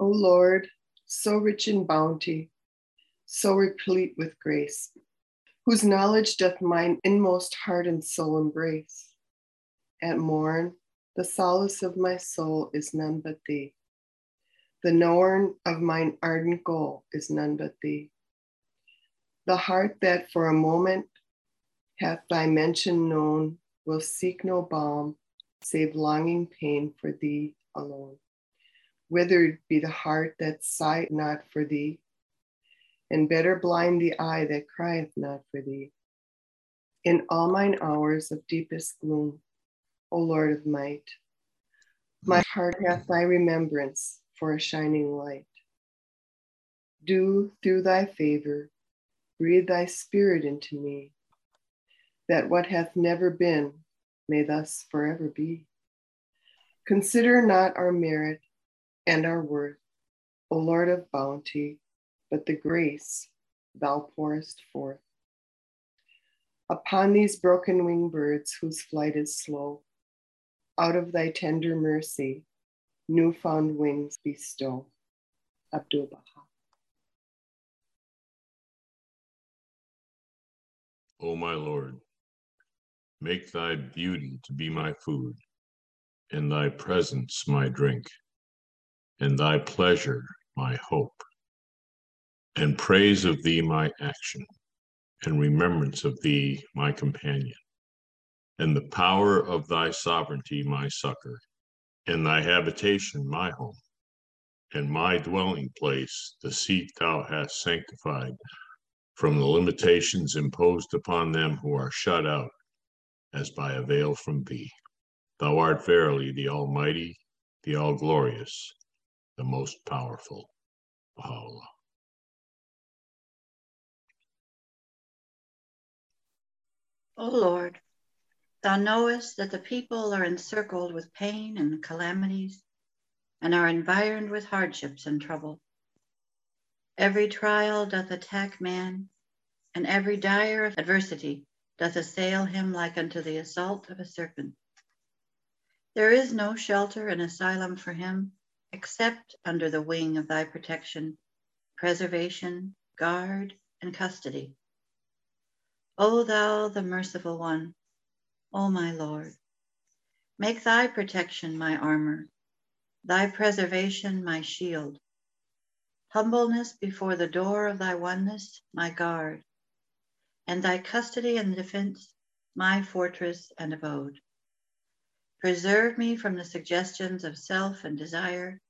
O Lord, so rich in bounty, so replete with grace, whose knowledge doth mine inmost heart and soul embrace. At morn, the solace of my soul is none but thee. The knower of mine ardent goal is none but thee. The heart that for a moment hath thy mention known will seek no balm save longing pain for thee alone. Withered be the heart that sight not for thee, and better blind the eye that crieth not for thee. In all mine hours of deepest gloom, O Lord of might, my heart hath thy remembrance for a shining light. Do through thy favor breathe thy spirit into me, that what hath never been may thus forever be. Consider not our merit and our worth, O Lord of bounty, but the grace thou pourest forth. Upon these broken winged birds whose flight is slow, out of thy tender mercy, newfound wings bestow. Abdul Baha. O my Lord, make thy beauty to be my food, and thy presence my drink, and thy pleasure my hope, and praise of thee my action, and remembrance of thee my companion, and the power of thy sovereignty my succor, and thy habitation my home, and my dwelling place the seat thou hast sanctified from the limitations imposed upon them who are shut out as by a veil from thee. Thou art verily the Almighty, the All Glorious, the Most Powerful. Baha'u'llah. O Lord, thou knowest that the people are encircled with pain and calamities and are environed with hardships and trouble. Every trial doth attack man, and every dire adversity doth assail him like unto the assault of a serpent. There is no shelter and asylum for him except under the wing of thy protection, preservation, guard, and custody. O thou, the merciful one, O my Lord, make thy protection my armor, thy preservation my shield, humbleness before the door of thy oneness my guard, and thy custody and defense my fortress and abode. Preserve me from the suggestions of self and desire,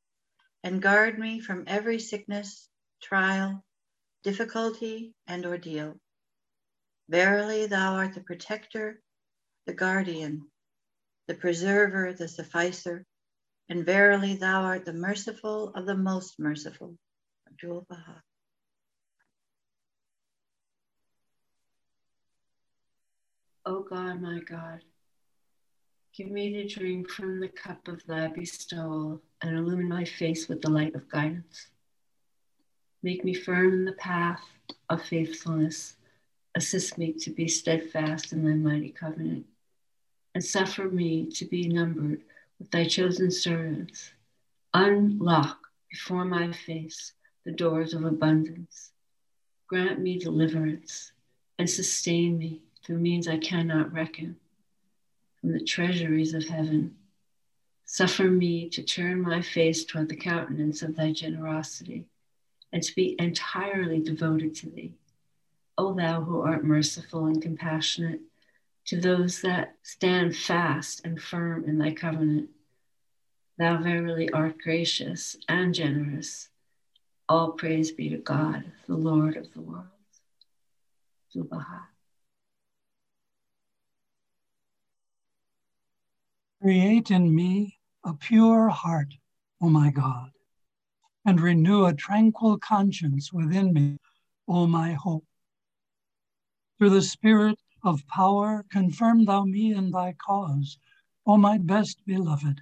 and guard me from every sickness, trial, difficulty, and ordeal. Verily, thou art the protector, the guardian, the preserver, the sufficer, and verily, thou art the merciful of the most merciful. Abdul Baha. O God, my God, give me to drink from the cup of thy bestowal and illumine my face with the light of guidance. Make me firm in the path of faithfulness. Assist me to be steadfast in thy mighty covenant, and suffer me to be numbered with thy chosen servants. Unlock before my face the doors of abundance. Grant me deliverance and sustain me through means I cannot reckon, from the treasuries of heaven. Suffer me to turn my face toward the countenance of thy generosity and to be entirely devoted to thee. O thou who art merciful and compassionate to those that stand fast and firm in thy covenant. Thou verily art gracious and generous. All praise be to God, the Lord of the world. Abdul Baha. Create in me a pure heart, O my God, and renew a tranquil conscience within me, O my hope. Through the Spirit of power, confirm thou me in thy cause, O my best beloved.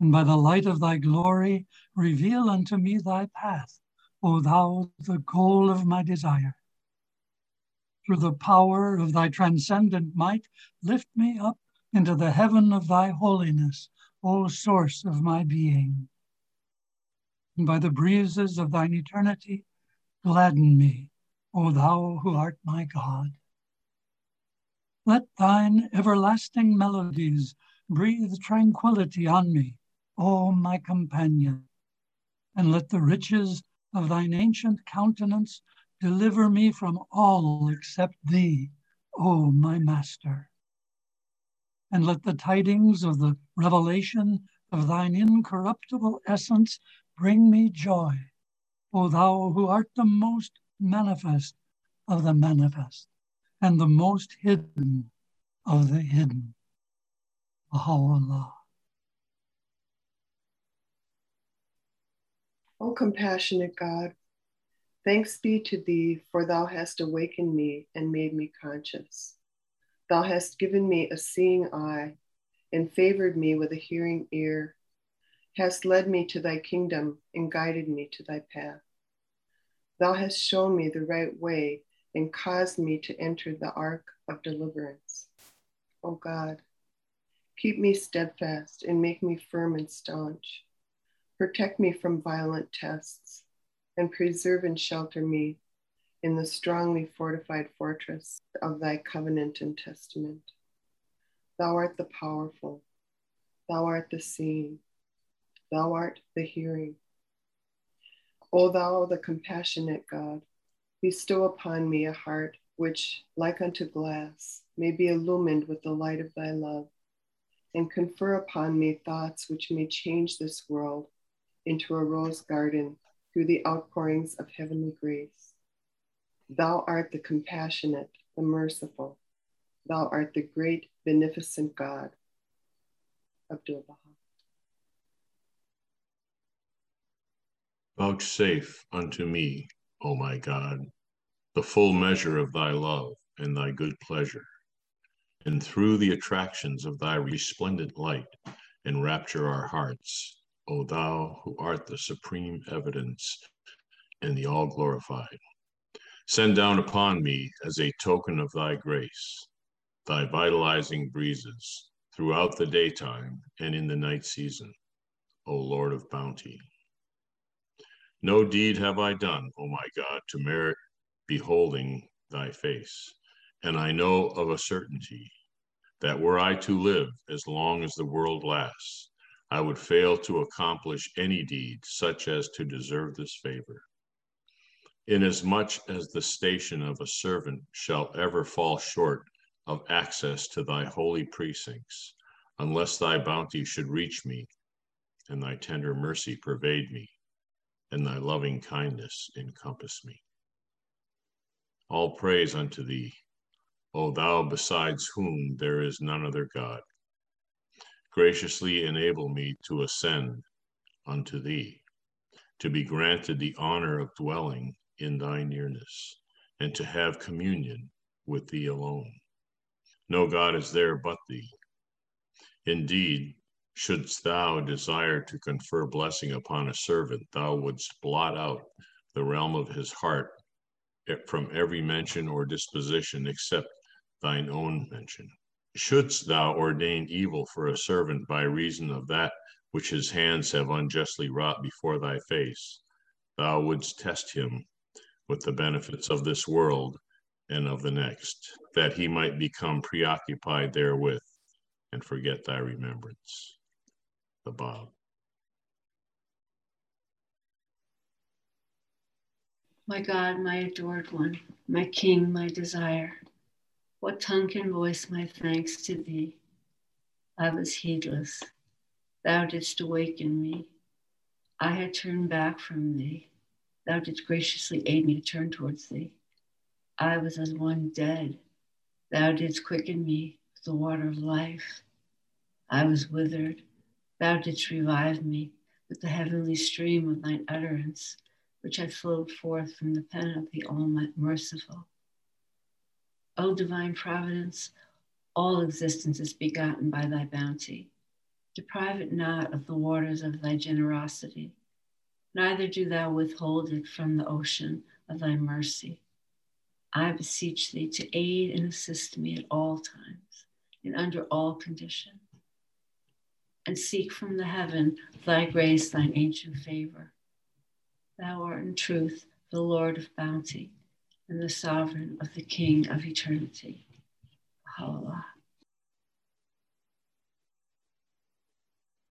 And by the light of thy glory, reveal unto me thy path, O thou, the goal of my desire. Through the power of thy transcendent might, lift me up into the heaven of thy holiness, O source of my being. and by the breezes of thine eternity, gladden me, O thou who art my God. Let thine everlasting melodies breathe tranquility on me, O my companion, and let the riches of thine ancient countenance deliver me from all except thee, O my master. And let the tidings of the revelation of thine incorruptible essence bring me joy, O thou who art the most manifest of the manifest and the most hidden of the hidden. Baha'u'llah. O compassionate God, thanks be to thee, for thou hast awakened me and made me conscious. Thou hast given me a seeing eye and favored me with a hearing ear, hast led me to thy kingdom and guided me to thy path. Thou hast shown me the right way and caused me to enter the ark of deliverance. O God, keep me steadfast and make me firm and staunch. Protect me from violent tests and preserve and shelter me in the strongly fortified fortress of thy covenant and testament. Thou art the powerful, thou art the seeing, thou art the hearing. O thou, the compassionate God, bestow upon me a heart which, like unto glass, may be illumined with the light of thy love, and confer upon me thoughts which may change this world into a rose garden through the outpourings of heavenly grace. Thou art the compassionate, the merciful. Thou art the great, beneficent God. Abdul Baha. Vouchsafe unto me, O my God, the full measure of thy love and thy good pleasure, and through the attractions of thy resplendent light, enrapture our hearts, O thou who art the supreme evidence and the all glorified. Send down upon me as a token of thy grace, thy vitalizing breezes throughout the daytime and in the night season, O Lord of bounty. No deed have I done, O my God, to merit beholding thy face, and I know of a certainty that were I to live as long as the world lasts, I would fail to accomplish any deed such as to deserve this favor. Inasmuch as the station of a servant shall ever fall short of access to thy holy precincts, unless thy bounty should reach me, and thy tender mercy pervade me, and thy loving kindness encompass me. All praise unto thee, O thou besides whom there is none other God graciously enable me to ascend unto thee, to be granted the honor of dwelling in thy nearness, and to have communion with thee alone. No God is there but thee. Indeed, shouldst thou desire to confer blessing upon a servant, thou wouldst blot out the realm of his heart from every mention or disposition except thine own mention shouldst thou ordain evil for a servant by reason of that which his hands have unjustly wrought before thy face, thou wouldst test him with the benefits of this world and of the next, that he might become preoccupied therewith and forget thy remembrance. The Bab. My God, my adored one, my King, my desire what tongue can voice my thanks to thee? I was heedless. Thou didst awaken me. I had turned back from thee. Thou didst graciously aid me to turn towards thee. I was as one dead. Thou didst quicken me with the water of life. I was withered. Thou didst revive me with the heavenly stream of thine utterance, which had flowed forth from the pen of the All Merciful. O divine providence, all existence is begotten by thy bounty. Deprive it not of the waters of thy generosity, neither do thou withhold it from the ocean of thy mercy. I beseech thee to aid and assist me at all times and under all conditions, and seek from the heaven thy grace, thine ancient favor, Thou art in truth the Lord of bounty and the sovereign of the King of eternity.